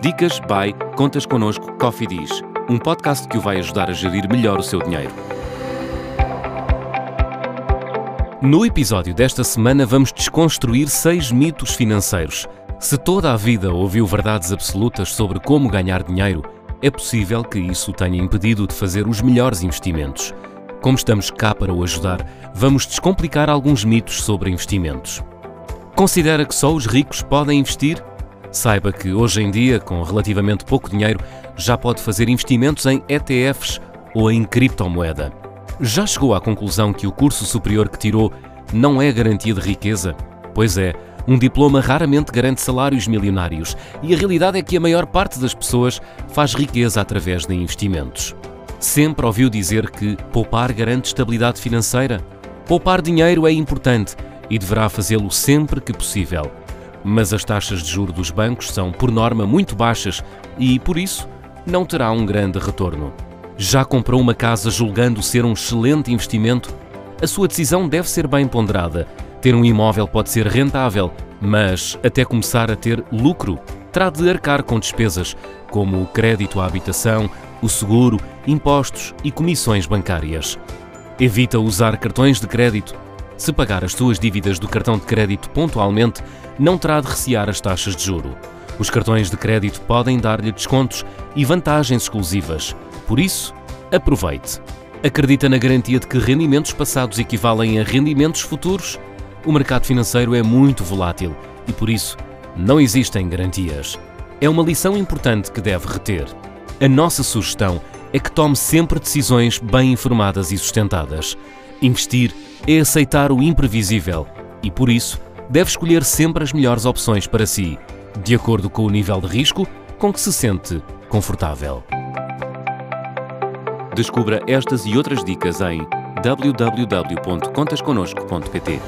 Dicas by Contas Connosco Coffee Diz, um podcast que o vai ajudar a gerir melhor o seu dinheiro. No episódio desta semana vamos desconstruir seis mitos financeiros. Se toda a vida ouviu verdades absolutas sobre como ganhar dinheiro, é possível que isso tenha impedido de fazer os melhores investimentos. Como estamos cá para o ajudar, vamos descomplicar alguns mitos sobre investimentos. Considera que só os ricos podem investir? Saiba que hoje em dia, com relativamente pouco dinheiro, já pode fazer investimentos em ETFs ou em criptomoeda. Já chegou à conclusão que o curso superior que tirou não é garantia de riqueza? Pois é, um diploma raramente garante salários milionários e a realidade é que a maior parte das pessoas faz riqueza através de investimentos. Sempre ouviu dizer que poupar garante estabilidade financeira? Poupar dinheiro é importante e deverá fazê-lo sempre que possível. Mas as taxas de juro dos bancos são, por norma, muito baixas e, por isso, não terá um grande retorno. Já comprou uma casa julgando ser um excelente investimento? A sua decisão deve ser bem ponderada. Ter um imóvel pode ser rentável, mas até começar a ter lucro, terá de arcar com despesas, como o crédito à habitação, o seguro, impostos e comissões bancárias. Evita usar cartões de crédito. Se pagar as suas dívidas do cartão de crédito pontualmente, não terá de recear as taxas de juro. Os cartões de crédito podem dar-lhe descontos e vantagens exclusivas. Por isso, aproveite. Acredita na garantia de que rendimentos passados equivalem a rendimentos futuros? O mercado financeiro é muito volátil e, por isso, não existem garantias. É uma lição importante que deve reter. A nossa sugestão é que tome sempre decisões bem informadas e sustentadas. Investir é aceitar o imprevisível e, por isso, deve escolher sempre as melhores opções para si, de acordo com o nível de risco com que se sente confortável. Descubra estas e outras dicas em www.contasconosco.pt.